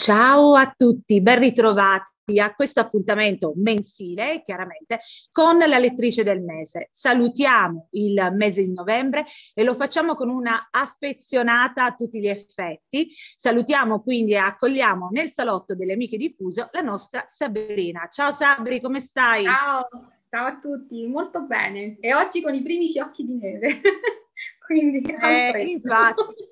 Ciao a tutti, ben ritrovati a questo appuntamento mensile, chiaramente, con la lettrice del mese. Salutiamo il mese di novembre e lo facciamo con una affezionata a tutti gli effetti. Salutiamo quindi e accogliamo nel salotto delle amiche di Fuso la nostra Sabrina. Ciao Sabri, come stai? Ciao, ciao a tutti, molto bene. E oggi con i primi fiocchi di neve. quindi, eh, infatti.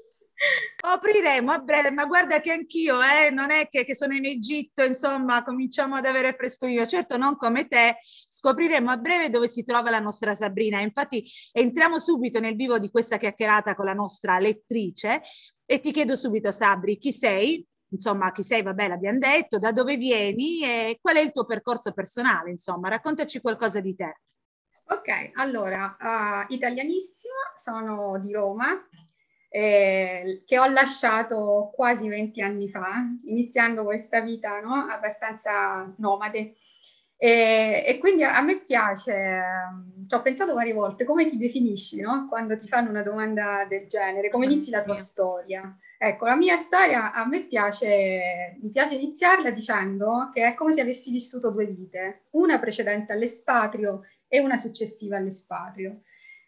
Apriremo a breve, ma guarda che anch'io, eh, non è che, che, sono in Egitto, insomma, cominciamo ad avere fresco io, certo non come te, scopriremo a breve dove si trova la nostra Sabrina. Infatti entriamo subito nel vivo di questa chiacchierata con la nostra lettrice e ti chiedo subito, Sabri, chi sei? Insomma, chi sei, vabbè, l'abbiamo detto, da dove vieni e qual è il tuo percorso personale, insomma, raccontaci qualcosa di te. Ok, allora, uh, italianissima, sono di Roma, eh, che ho lasciato quasi 20 anni fa, iniziando questa vita no? abbastanza nomade. E, e, quindi a, me piace, ci ho pensato varie volte, come ti definisci no? quando ti fanno una domanda del genere, come inizi la tua storia? Ecco, la mia storia a me piace, mi piace iniziarla dicendo che è come se avessi vissuto due vite, una precedente all'espatrio e una successiva all'espatrio.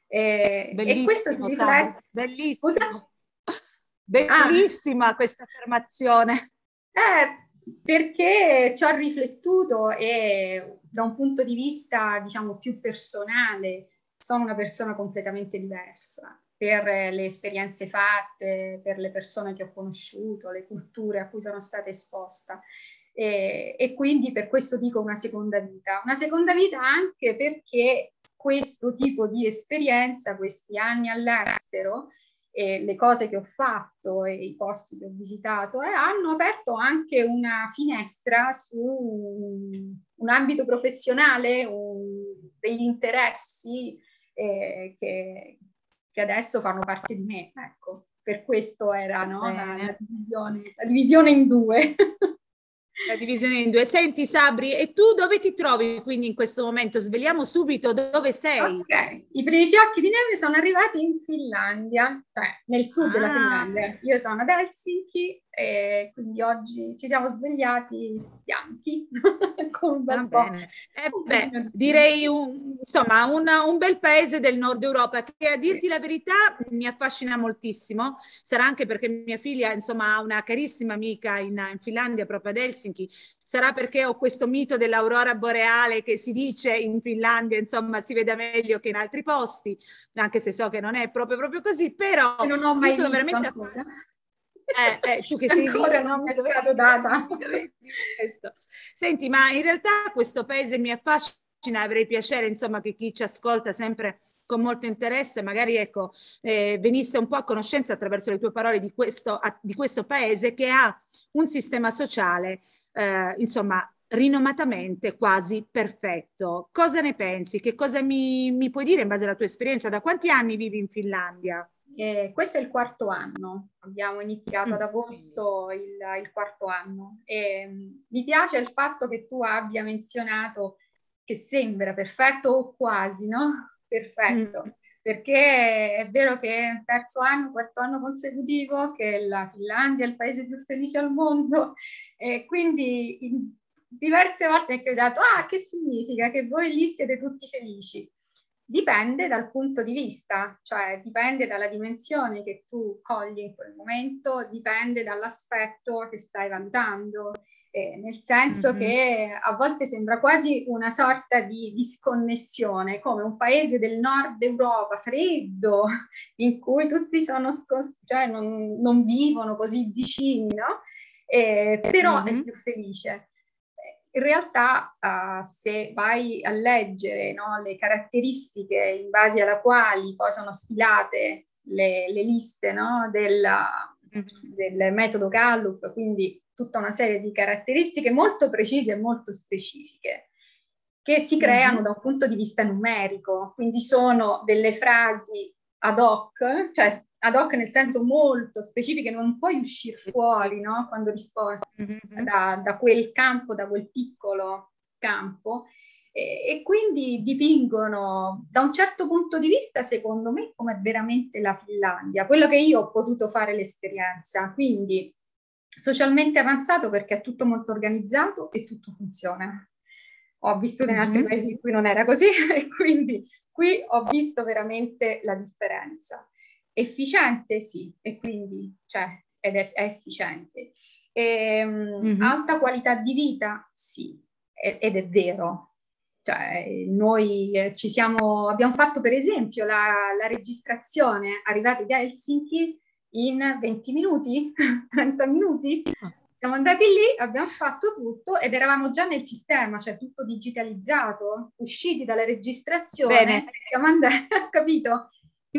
E, e questo si riflette... Bellissimo. Scusa? Bellissima ah. questa affermazione. Eh, perché ci ho riflettuto e da un punto di vista, diciamo, più personale, sono una persona completamente diversa per le esperienze fatte, per le persone che ho conosciuto, le culture a cui sono stata esposta. E, e quindi per questo dico una seconda vita. Una seconda vita anche perché questo tipo di esperienza, questi anni all'estero, e le cose che ho fatto e i posti che ho visitato eh, hanno aperto anche una finestra su un, un ambito professionale, un, degli interessi eh, che, che, adesso fanno parte di me. Ecco, per questo era no, la, la, divisione, la divisione in due. La divisione in due. Senti Sabri, e tu dove ti trovi quindi in questo momento? Svegliamo subito dove sei. Ok, i primi fiocchi di neve sono arrivati in Finlandia, cioè nel sud ah. della Finlandia. Io sono ad Helsinki e quindi oggi ci siamo svegliati bianchi con un bel po'. Eh beh, direi un, insomma una, un bel paese del nord Europa che a dirti la verità mi affascina moltissimo, sarà anche perché mia figlia insomma ha una carissima amica in, in Finlandia proprio ad Helsinki, sarà perché ho questo mito dell'aurora boreale che si dice in Finlandia, insomma, si vede meglio che in altri posti, anche se so che non è proprio, proprio così, però non ho mai sono veramente ancora. Eh, eh, tu che sei ancora non mi è stato data. Senti, ma in realtà questo paese mi affascina, avrei piacere insomma che chi ci ascolta sempre con molto interesse, magari ecco, eh, venisse un po' a conoscenza attraverso le tue parole di questo, di questo paese che ha un sistema sociale, eh, insomma, rinomatamente quasi perfetto. Cosa ne pensi? Che cosa mi, mi puoi dire in base alla tua esperienza? Da quanti anni vivi in Finlandia? Eh, questo è il quarto anno, abbiamo iniziato ad mm. agosto il, il quarto anno e um, mi piace il fatto che tu abbia menzionato che sembra perfetto o quasi, no? Perfetto, mm. perché è vero che è il terzo anno, quarto anno consecutivo che la Finlandia è il paese più felice al mondo e quindi in diverse volte mi è capitato, ah, che significa che voi lì siete tutti felici? Dipende dal punto di vista, cioè dipende dalla dimensione che tu cogli in quel momento, dipende dall'aspetto che stai valutando, eh, nel senso mm-hmm. che a volte sembra quasi una sorta di disconnessione, come un paese del nord Europa freddo, in cui tutti sono scos- cioè non, non, vivono così vicini, no? Eh, però mm-hmm. è più felice in realtà uh, se vai a leggere no, le caratteristiche in base alla quali poi sono stilate le, le liste no, del, mm-hmm. del, metodo Gallup, quindi tutta una serie di caratteristiche molto precise e molto specifiche che si creano mm-hmm. da un punto di vista numerico, quindi sono delle frasi ad hoc, cioè ad hoc nel senso molto specifiche, non puoi uscire fuori no? quando rispondi mm-hmm. da, da, quel campo, da quel piccolo campo. E, e, quindi dipingono da un certo punto di vista, secondo me, come veramente la Finlandia, quello che io ho potuto fare l'esperienza. Quindi socialmente avanzato perché è tutto molto organizzato e tutto funziona. Ho vissuto in altri mm-hmm. paesi in cui non era così e quindi qui ho visto veramente la differenza. Efficiente sì, e quindi c'è cioè, ed è, è efficiente. E, mm-hmm. Alta qualità di vita sì, ed è vero. Cioè, noi eh, ci siamo, abbiamo fatto per esempio la, la registrazione arrivati da Helsinki in 20 minuti, 30 minuti. Ah. Siamo andati lì, abbiamo fatto tutto ed eravamo già nel sistema, cioè tutto digitalizzato, usciti dalla registrazione, Bene. siamo andati, capito?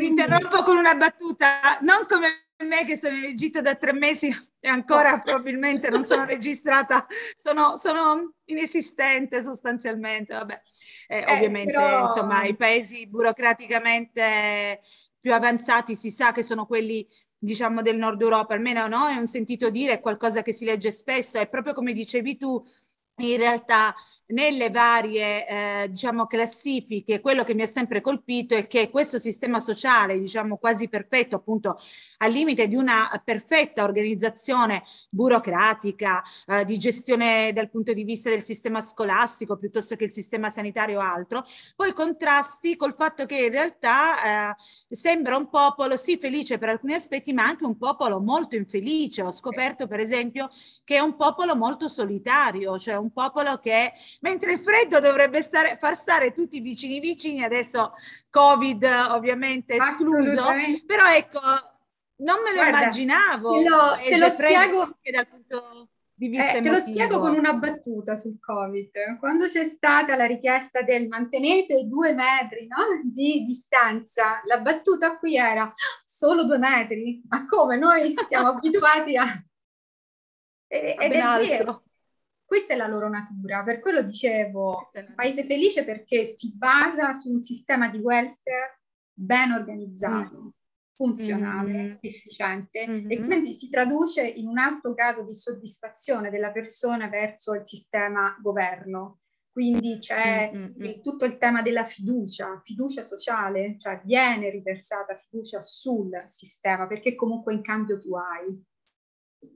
Mi interrompo con una battuta, non come me che sono in Egitto da tre mesi e ancora oh. probabilmente non sono registrata, sono, sono inesistente sostanzialmente, vabbè. Eh, eh, ovviamente, però... insomma, i paesi burocraticamente più avanzati si sa che sono quelli diciamo del nord Europa, almeno no, è un sentito dire, è qualcosa che si legge spesso, è proprio come dicevi tu, in realtà nelle varie eh, diciamo, classifiche quello che mi ha sempre colpito è che questo sistema sociale diciamo quasi perfetto appunto al limite di una perfetta organizzazione burocratica eh, di gestione dal punto di vista del sistema scolastico piuttosto che il sistema sanitario o altro poi contrasti col fatto che in realtà eh, sembra un popolo sì felice per alcuni aspetti ma anche un popolo molto infelice. Ho scoperto per esempio che è un popolo molto solitario cioè un popolo che, mentre il freddo dovrebbe stare, far stare tutti vicini vicini, adesso Covid ovviamente escluso, però ecco, non me lo Guarda, immaginavo. Te lo, te lo spiego dal punto di vista eh, Te lo spiego con una battuta sul Covid. Quando c'è stata la richiesta del mantenete i due metri no? di distanza, la battuta qui era solo due metri. Ma come? Noi siamo abituati a... ed è vero. Questa è la loro natura, per quello dicevo paese felice perché si basa su un sistema di welfare ben organizzato, mm. funzionale, mm. efficiente mm-hmm. e quindi si traduce in un alto grado di soddisfazione della persona verso il sistema governo. Quindi c'è mm-hmm. tutto il tema della fiducia, fiducia sociale, cioè viene riversata fiducia sul sistema perché comunque in cambio tu hai.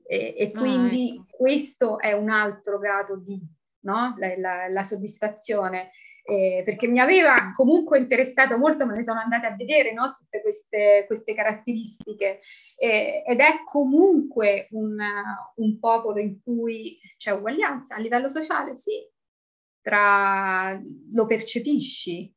E, e quindi ah, ecco. questo è un altro grado di no? la, la, la, soddisfazione. Eh, perché mi aveva comunque interessato molto, me ne sono andata a vedere no? tutte queste, queste caratteristiche eh, ed è comunque un, un, popolo in cui c'è uguaglianza a livello sociale, sì, tra, lo percepisci,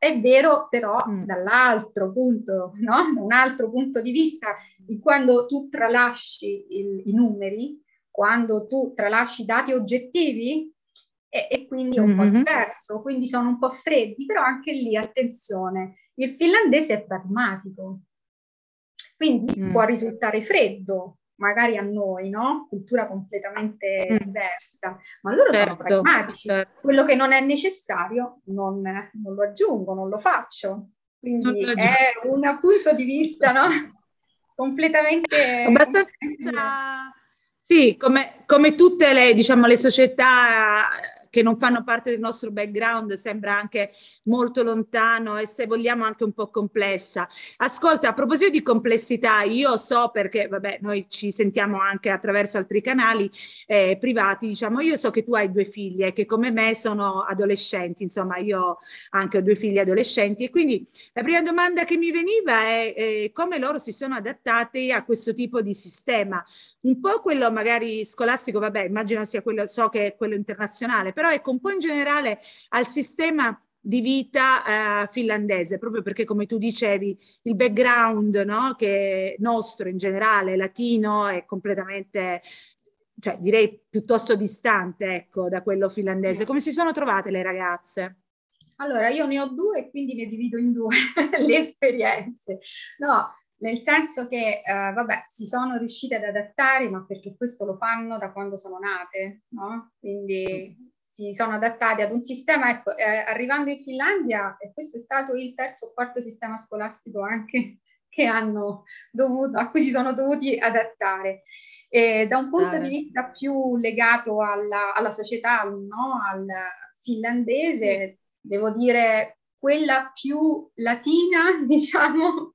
è vero però mm. dall'altro punto, no? da un altro punto di vista, quando tu tralasci il, i numeri, quando tu tralasci i dati oggettivi, e, e quindi è un mm-hmm. po' diverso, quindi sono un po' freddi, però anche lì attenzione, il finlandese è pragmatico, quindi mm. può risultare freddo, magari a noi, no? Cultura completamente mm. diversa, ma loro certo, sono pragmatici. Certo. Quello che non è necessario non, non, lo aggiungo, non lo faccio. Quindi lo è un punto di vista, no? completamente... Abbastanza... Sì, come, come tutte le, diciamo, le società che non fanno parte del nostro background sembra anche molto lontano e se vogliamo anche un po' complessa. Ascolta, a proposito di complessità, io so perché, vabbè, noi ci sentiamo anche attraverso altri canali eh, privati, diciamo, io so che tu hai due figlie che come me sono adolescenti, insomma, io anche ho due figli adolescenti e quindi la prima domanda che mi veniva è eh, come loro si sono adattati a questo tipo di sistema. Un po' quello magari scolastico, vabbè, immagino sia quello, so che è quello internazionale, però ecco un po' in generale al sistema di vita eh, finlandese, proprio perché come tu dicevi il background no, che nostro in generale, latino, è completamente, cioè direi piuttosto distante ecco, da quello finlandese. Come si sono trovate le ragazze? Allora, io ne ho due e quindi ne divido in due le esperienze. No, nel senso che, eh, vabbè, si sono riuscite ad adattare, ma perché questo lo fanno da quando sono nate, no? Quindi si sono adattati ad un sistema, ecco, eh, arrivando in Finlandia, e questo è stato il terzo o quarto sistema scolastico anche che hanno dovuto, a cui si sono dovuti adattare. E da un punto di vista più legato alla, alla società, no? al finlandese, devo dire quella più latina, diciamo,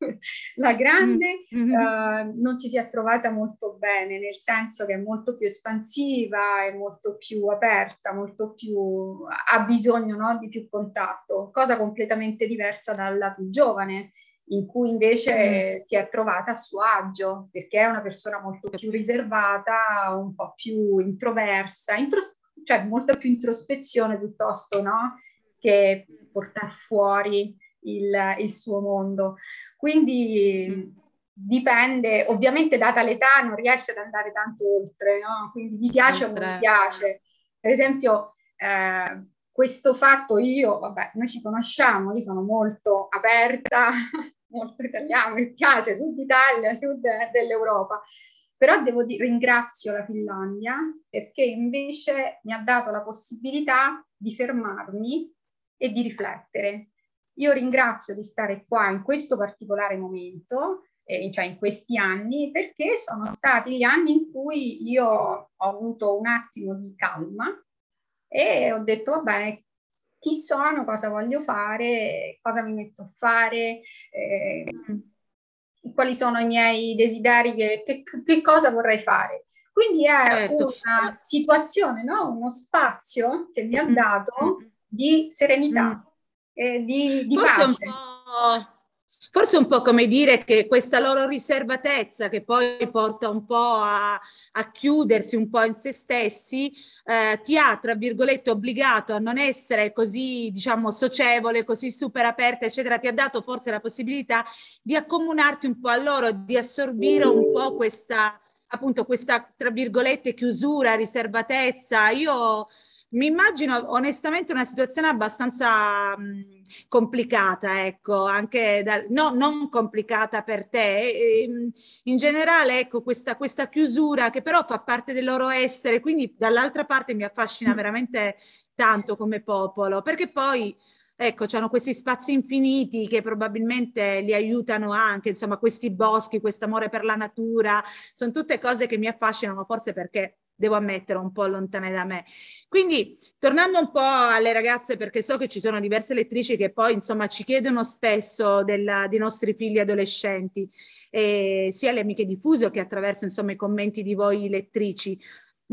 la grande, mm-hmm. uh, non ci si è trovata molto bene, nel senso che è molto più espansiva, è molto più aperta, molto più ha bisogno no, di più contatto, cosa completamente diversa dalla più giovane, in cui invece mm. si è trovata a suo agio, perché è una persona molto più riservata, un po' più introversa, intros- cioè molta più introspezione piuttosto, no? Che portare fuori il, il suo mondo. Quindi dipende, ovviamente data l'età non riesce ad andare tanto oltre, no? Quindi mi piace oltre. o non mi piace. Per esempio, eh, questo fatto io, vabbè, noi ci conosciamo, io sono molto aperta, molto italiana, mi piace Sud Italia, Sud dell'Europa, però devo dire ringrazio la Finlandia perché invece mi ha dato la possibilità di fermarmi e di riflettere. Io ringrazio di stare qua in questo particolare momento, eh, cioè in questi anni, perché sono stati gli anni in cui io ho avuto un attimo di calma e ho detto, va bene, chi sono, cosa voglio fare, cosa mi metto a fare, eh, quali sono i miei desideri, che, che, che cosa vorrei fare. Quindi è certo. una situazione, no? uno spazio che mi ha mm. dato di serenità mm. e di, di pace. Un forse un po' come dire che questa loro riservatezza che poi porta un po' a, a chiudersi un po' in se stessi, eh, ti ha, tra virgolette, obbligato a non essere così, diciamo, socievole, così super aperta, eccetera, ti ha dato forse la possibilità di accomunarti un po' a loro, di assorbire un po' questa, appunto, questa, tra virgolette, chiusura, riservatezza. Io mi immagino onestamente una situazione abbastanza mh, complicata, ecco, anche da, no, non complicata per te. E, in generale, ecco, questa, questa chiusura che però fa parte del loro essere, quindi dall'altra parte mi affascina mm. veramente tanto come popolo, perché poi ecco, hanno questi spazi infiniti che probabilmente li aiutano anche, insomma, questi boschi, questo amore per la natura, sono tutte cose che mi affascinano, forse perché devo ammettere, un po' lontane da me. Quindi, tornando un po' alle ragazze, perché so che ci sono diverse lettrici che poi, insomma, ci chiedono spesso della, dei nostri figli adolescenti, eh, sia le amiche diffuso che attraverso, insomma, i commenti di voi lettrici.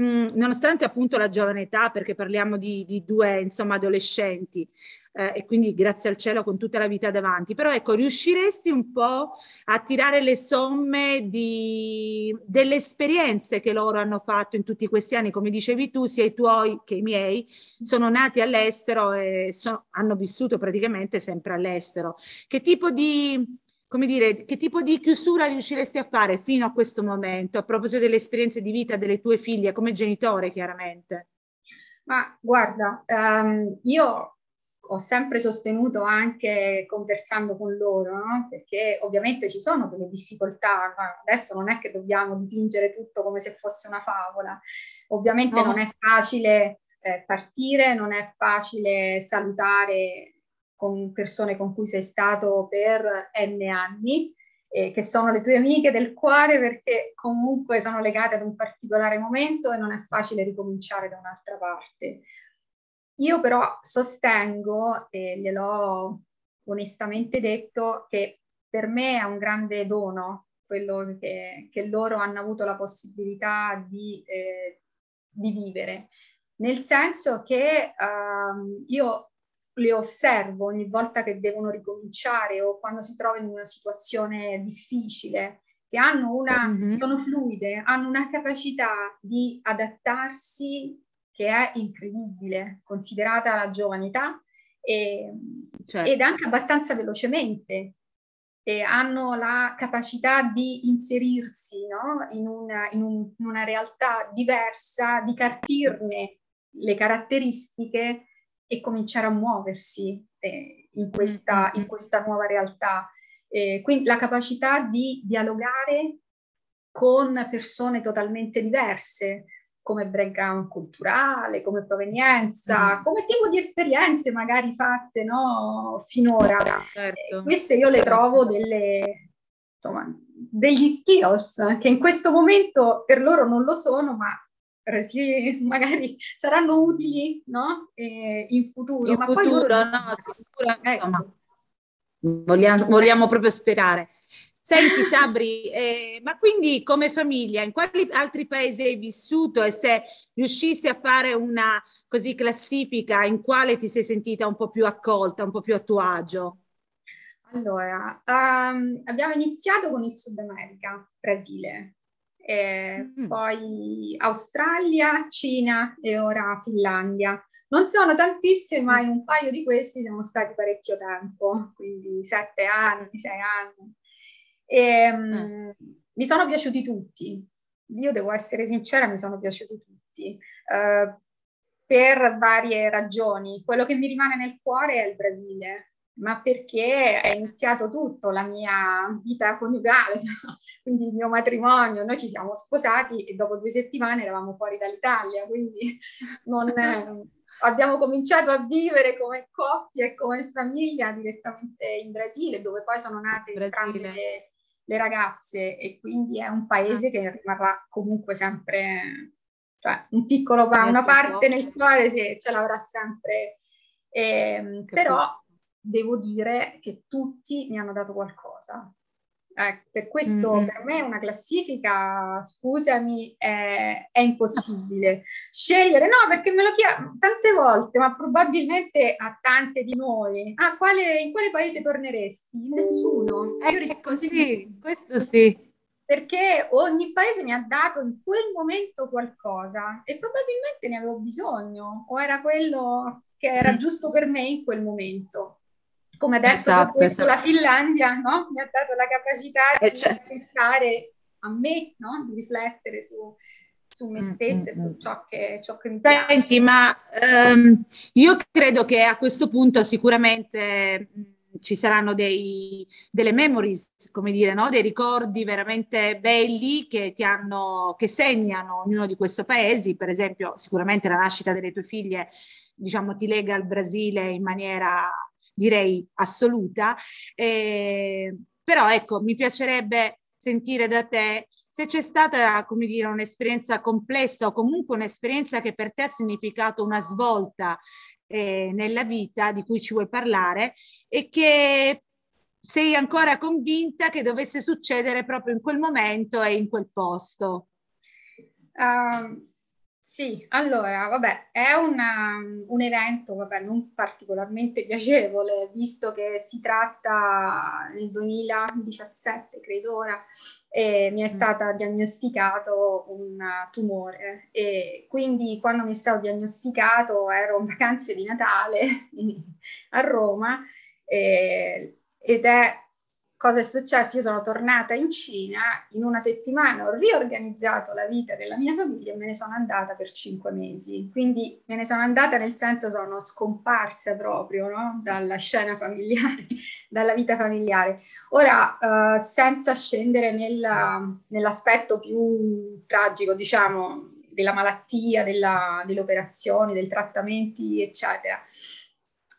Mm, nonostante appunto la giovane età, perché parliamo di, di due insomma adolescenti eh, e quindi grazie al cielo con tutta la vita davanti, però ecco riusciresti un po' a tirare le somme di, delle esperienze che loro hanno fatto in tutti questi anni, come dicevi tu, sia i tuoi che i miei, sono nati all'estero e so, hanno vissuto praticamente sempre all'estero. Che tipo di come dire, che tipo di chiusura riusciresti a fare fino a questo momento, a proposito delle esperienze di vita delle tue figlie, come genitore chiaramente? Ma guarda, um, io ho sempre sostenuto anche conversando con loro, no? perché ovviamente ci sono delle difficoltà, ma adesso non è che dobbiamo dipingere tutto come se fosse una favola, ovviamente no. non è facile eh, partire, non è facile salutare con persone con cui sei stato per N anni, eh, che sono le tue amiche del cuore perché comunque sono legate ad un particolare momento e non è facile ricominciare da un'altra parte. Io però sostengo, e gliel'ho onestamente detto, che per me è un grande dono quello che, che loro hanno avuto la possibilità di, eh, di vivere, nel senso che um, io le osservo ogni volta che devono ricominciare o quando si trovano in una situazione difficile, che hanno una, mm-hmm. sono fluide, hanno una capacità di adattarsi che è incredibile, considerata la giovane età, e, certo. ed anche abbastanza velocemente. E hanno la capacità di inserirsi no? in, una, in, un, in una realtà diversa, di capirne le caratteristiche e cominciare a muoversi eh, in, questa, mm-hmm. in, questa, nuova realtà. Eh, quindi la capacità di dialogare con persone totalmente diverse, come background culturale, come provenienza, mm. come tipo di esperienze magari fatte no, finora. Certo. Eh, queste io le trovo delle, insomma, degli skills che in questo momento per loro non lo sono, ma sì, magari saranno utili no? Eh, in futuro. In ma futuro, poi no, sicuro, ecco. vogliamo, vogliamo proprio sperare. Senti Sabri, eh, ma quindi come famiglia, in quali altri paesi hai vissuto e se riuscissi a fare una così classifica, in quale ti sei sentita un po' più accolta, un po' più a tuo agio? Allora, um, abbiamo iniziato con il Sud America, Brasile, mm. poi Australia, Cina e ora Finlandia. Non sono tantissime, ma in un paio di questi siamo stati parecchio tempo, quindi sette anni, sei anni. E, eh. Mi sono piaciuti tutti. Io devo essere sincera, mi sono piaciuti tutti. Uh, per varie ragioni. Quello che mi rimane nel cuore è il Brasile, ma perché è iniziato tutto, la mia vita coniugale, cioè, quindi il mio matrimonio, noi ci siamo sposati e dopo due settimane eravamo fuori dall'Italia, quindi non, eh, abbiamo cominciato a vivere come coppia e come famiglia direttamente in Brasile, dove poi sono nate entrambe le, le, ragazze. E quindi è un paese ah. che rimarrà comunque sempre, cioè un piccolo, una parte nel cuore sì, ce l'avrà sempre. Eh, però devo dire che tutti mi hanno dato qualcosa. Eh, per questo mm-hmm. per me una classifica, scusami, è, è, impossibile. Scegliere, no, perché me lo chiedo tante volte, ma probabilmente a tante di noi. Ah, quale, in quale paese torneresti? Nessuno. Io rispondo sì, questo sì. Perché ogni paese mi ha dato in quel momento qualcosa e probabilmente ne avevo bisogno o era quello che era mm. giusto per me in quel momento come adesso esatto, esatto. la Finlandia no? mi ha dato la capacità di cioè... pensare a me, no? di riflettere su, su me mm, stessa e mm, su mm. ciò che, ciò che mi piace. Senti, ma um, io credo che a questo punto sicuramente ci saranno dei, delle memories, come dire, no? dei ricordi veramente belli che ti hanno, che segnano ognuno di questi paesi, per esempio sicuramente la nascita delle tue figlie, diciamo, ti lega al Brasile in maniera direi assoluta, eh, però ecco, mi piacerebbe sentire da te se c'è stata, come dire, un'esperienza complessa o comunque un'esperienza che per te ha significato una svolta eh, nella vita di cui ci vuoi parlare e che sei ancora convinta che dovesse succedere proprio in quel momento e in quel posto. Uh, sì, allora, vabbè, è una, un evento, vabbè, non particolarmente piacevole, visto che si tratta nel 2017, credo ora, e mi è mm. stato diagnosticato un tumore e quindi quando mi è stato diagnosticato ero in vacanze di Natale a Roma e, ed è cosa è successo? Io sono tornata in Cina, in una settimana ho riorganizzato la vita della mia famiglia e me ne sono andata per cinque mesi. Quindi me ne sono andata nel senso sono scomparsa proprio no? dalla scena familiare, dalla vita familiare. Ora, uh, senza scendere nella, nell'aspetto più tragico, diciamo, della malattia, della, delle operazioni, dei trattamenti, eccetera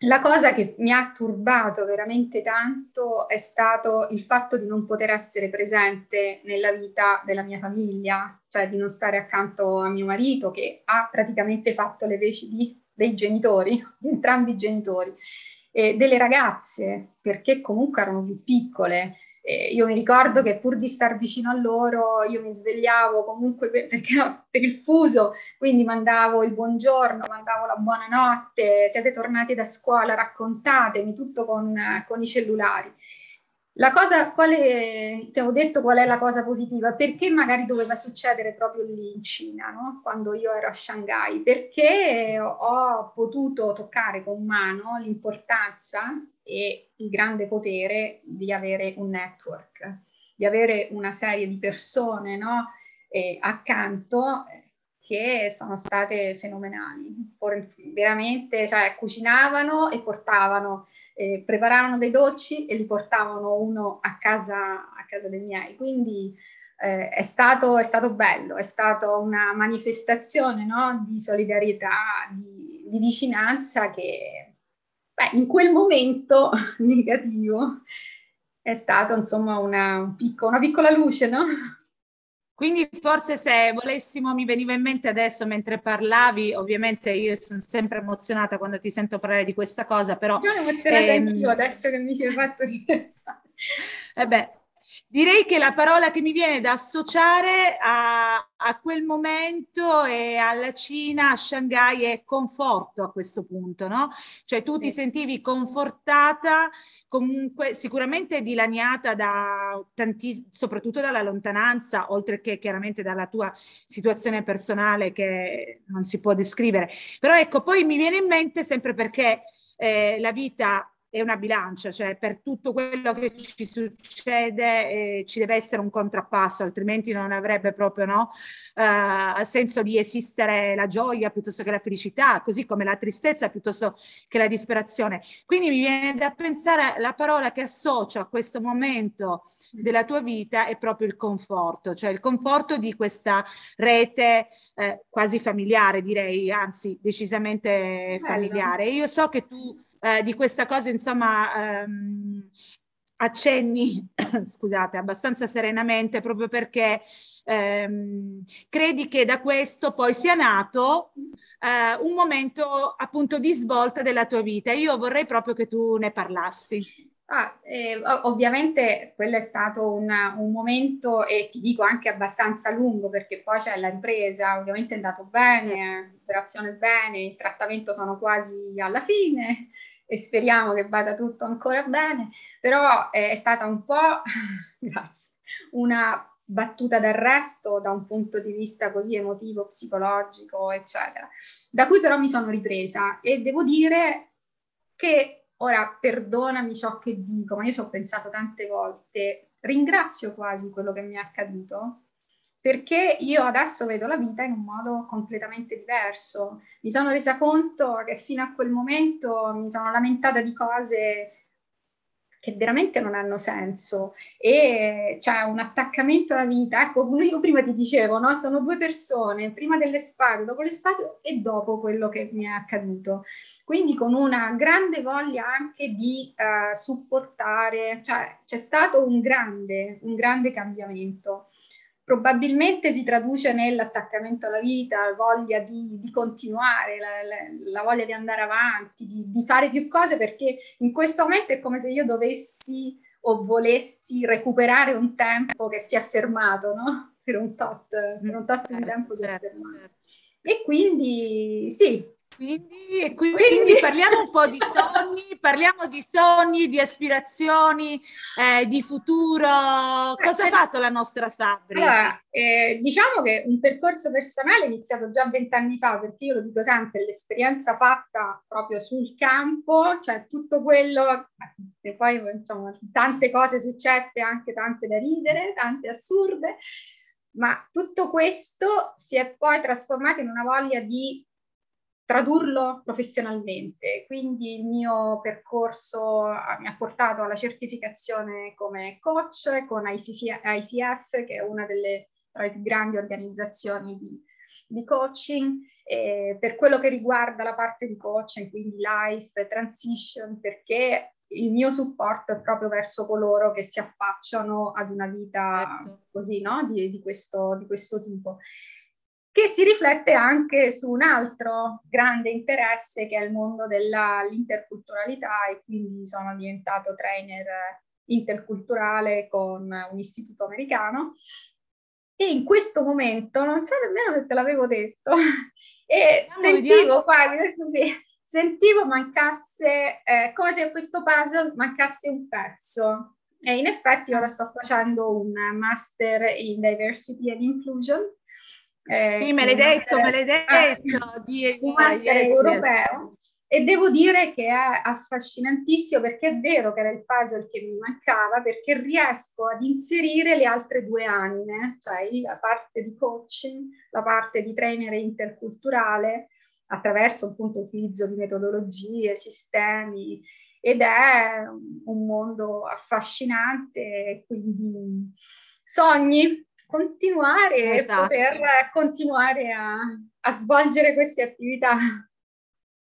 la cosa che mi ha turbato veramente tanto è stato il fatto di non poter essere presente nella vita della mia famiglia, cioè di non stare accanto a mio marito che ha praticamente fatto le veci di, dei genitori, di entrambi i genitori, e delle ragazze, perché comunque erano più piccole eh, io mi ricordo che pur di star vicino a loro, io mi svegliavo comunque per, perché, per il fuso, quindi mandavo il buongiorno, mandavo la buonanotte, siete tornati da scuola, raccontatemi tutto con, con i cellulari. La cosa, quale, ti avevo detto qual è la cosa positiva, perché magari doveva succedere proprio lì in Cina, no? quando io ero a Shanghai, perché ho potuto toccare con mano l'importanza e il grande potere di avere un network, di avere una serie di persone no? e accanto che sono state fenomenali, veramente, cioè cucinavano e portavano eh, preparavano dei dolci e li portavano uno a casa, a casa dei miei. Quindi eh, è, stato, è, stato, bello, è stata una manifestazione no? di solidarietà, di, di vicinanza che beh, in quel momento negativo è stata insomma una, un picco, una piccola luce, no? Quindi forse se volessimo, mi veniva in mente adesso mentre parlavi, ovviamente io sono sempre emozionata quando ti sento parlare di questa cosa, però... Sono emozionata ehm, anch'io adesso che mi ci hai fatto ripensare. Eh beh, Direi che la parola che mi viene da associare a, a, quel momento e alla Cina, a Shanghai, è conforto a questo punto, no? Cioè tu sì. ti sentivi confortata, comunque sicuramente dilaniata da tanti, soprattutto dalla lontananza, oltre che chiaramente dalla tua situazione personale che non si può descrivere. Però ecco, poi mi viene in mente sempre perché eh, la vita è una bilancia, cioè per tutto quello che ci succede eh, ci deve essere un contrappasso, altrimenti non avrebbe proprio no, uh, senso di esistere la gioia piuttosto che la felicità, così come la tristezza piuttosto che la disperazione. Quindi mi viene da pensare la parola che associo a questo momento della tua vita è proprio il conforto, cioè il conforto di questa rete eh, quasi familiare, direi, anzi decisamente familiare. Io so che tu eh, di questa cosa, insomma, ehm, accenni, scusate, abbastanza serenamente, proprio perché ehm, credi che da questo poi sia nato eh, un momento appunto di svolta della tua vita. Io vorrei proprio che tu ne parlassi. Ah, eh, ovviamente quello è stato una, un momento e ti dico anche abbastanza lungo perché poi c'è la ripresa, ovviamente è andato bene, l'operazione bene, il trattamento sono quasi alla fine e speriamo che vada tutto ancora bene, però eh, è stata un po' grazie, una battuta d'arresto da un punto di vista così emotivo, psicologico, eccetera, da cui però mi sono ripresa e devo dire che ora perdonami ciò che dico, ma io ci ho pensato tante volte, ringrazio quasi quello che mi è accaduto perché io adesso vedo la vita in un modo completamente diverso. Mi sono resa conto che fino a quel momento mi sono lamentata di cose che veramente non hanno senso e c'è un attaccamento alla vita. Ecco, io prima ti dicevo, no? sono due persone, prima delle spade, dopo le spade e dopo quello che mi è accaduto. Quindi con una grande voglia anche di uh, supportare, cioè c'è stato un grande, un grande cambiamento probabilmente si traduce nell'attaccamento alla vita, la voglia di, di continuare, la, la, voglia di andare avanti, di, di, fare più cose, perché in questo momento è come se io dovessi o volessi recuperare un tempo che si è fermato, no? Per un tot, per un tot di certo, tempo si è certo, fermato. Certo. E quindi sì, quindi, quindi, quindi, parliamo un po' di sogni, parliamo di sogni, di aspirazioni, eh, di futuro. Cosa ha fatto la nostra Sabri? Allora, eh, diciamo che un percorso personale è iniziato già vent'anni fa, perché io lo dico sempre, l'esperienza fatta proprio sul campo, cioè tutto quello, e poi insomma tante cose successe, anche tante da ridere, tante assurde, ma tutto questo si è poi trasformato in una voglia di tradurlo professionalmente. Quindi il mio percorso ah, mi ha portato alla certificazione come coach con ICF, che è una delle tra le più grandi organizzazioni di, di coaching. E per quello che riguarda la parte di coaching, quindi life, transition, perché il mio supporto è proprio verso coloro che si affacciano ad una vita certo. così, no? Di, di, questo, di questo tipo che si riflette anche su un altro grande interesse che è il mondo dell'interculturalità e quindi sono diventato trainer interculturale con un istituto americano. E in questo momento, non so nemmeno se te l'avevo detto, e no, sentivo qua, sì, sentivo mancasse, eh, come se a questo puzzle mancasse un pezzo. E in effetti ora sto facendo un master in diversity and inclusion eh, sì, me l'hai detto, me l'hai detto. di, un master yes, europeo. Yes. E devo dire che è affascinantissimo perché è vero che era il puzzle che mi mancava, perché riesco ad inserire le altre due anime, cioè la parte di coaching, la parte di trainer interculturale, attraverso appunto l'utilizzo di metodologie, sistemi, ed è un mondo affascinante, quindi sogni, continuare esatto. e poter continuare a, a svolgere queste attività.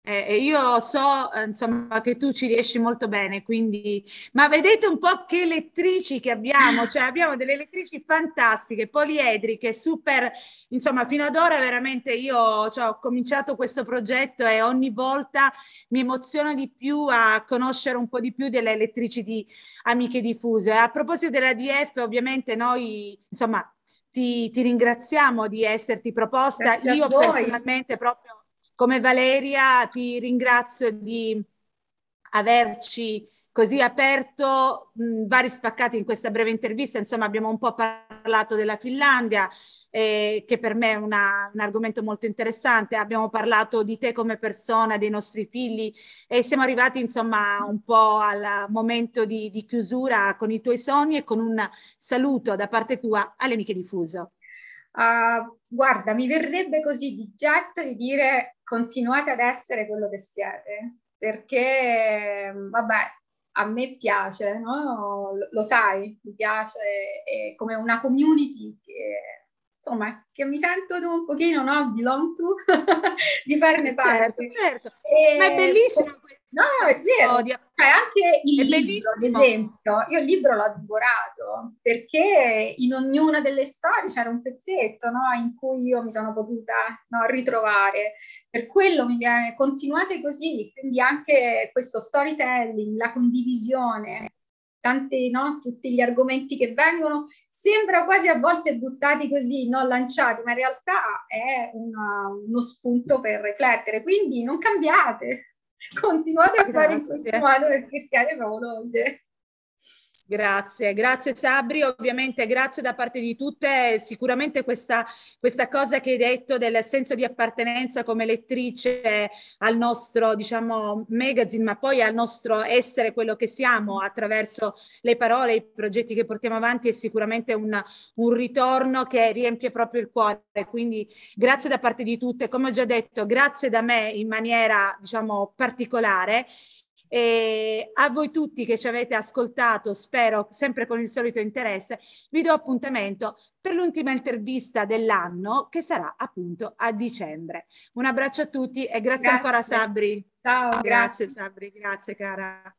e io so eh, insomma che tu ci riesci molto bene, quindi ma vedete un po' che elettrici che abbiamo, cioè abbiamo delle elettrici fantastiche, poliedriche, super, insomma fino ad ora veramente io cioè, ho cominciato questo progetto e ogni volta mi emoziono di più a conoscere un po' di più delle elettrici di Amiche Diffuse. A proposito della DF, ovviamente noi insomma ti, ti ringraziamo di esserti proposta, io personalmente proprio come Valeria ti ringrazio di averci così aperto mh, vari spaccati in questa breve intervista. Insomma, abbiamo un po' parlato della Finlandia, eh, che per me è una, un argomento molto interessante. Abbiamo parlato di te come persona, dei nostri figli e siamo arrivati insomma un po' al momento di, di chiusura con i tuoi sogni e con un saluto da parte tua alle amiche di Fuso. Uh, guarda, mi verrebbe così di getto di dire continuate ad essere quello che siete, perché, vabbè, a me piace, no? lo sai, mi piace, è come una community che, insomma, che mi sento un pochino, no, belong to, di farne certo, parte. Certo, e, Ma è bellissimo No, è vero. Cioè, anche il è libro, ad esempio, io il libro l'ho divorato perché in ognuna delle storie c'era un pezzetto no, in cui io mi sono potuta no, ritrovare. Per quello mi viene, continuate così, quindi anche questo storytelling, la condivisione, tanti, no, tutti gli argomenti che vengono, sembra quasi a volte buttati così, no, lanciati, ma in realtà è una, uno spunto per riflettere. Quindi non cambiate, Continuate a Grazie. fare in questo modo perché siete favolose. Grazie, grazie Sabri, ovviamente grazie da parte di tutte, sicuramente questa, questa, cosa che hai detto del senso di appartenenza come lettrice al nostro diciamo magazine, ma poi al nostro essere quello che siamo attraverso le parole, i progetti che portiamo avanti è sicuramente un, un ritorno che riempie proprio il cuore, quindi grazie da parte di tutte, come ho già detto, grazie da me in maniera diciamo particolare e a voi tutti che ci avete ascoltato, spero sempre con il solito interesse, vi do appuntamento per l'ultima intervista dell'anno che sarà appunto a dicembre. Un abbraccio a tutti e grazie, grazie. ancora Sabri. Ciao. Grazie, grazie Sabri, grazie cara.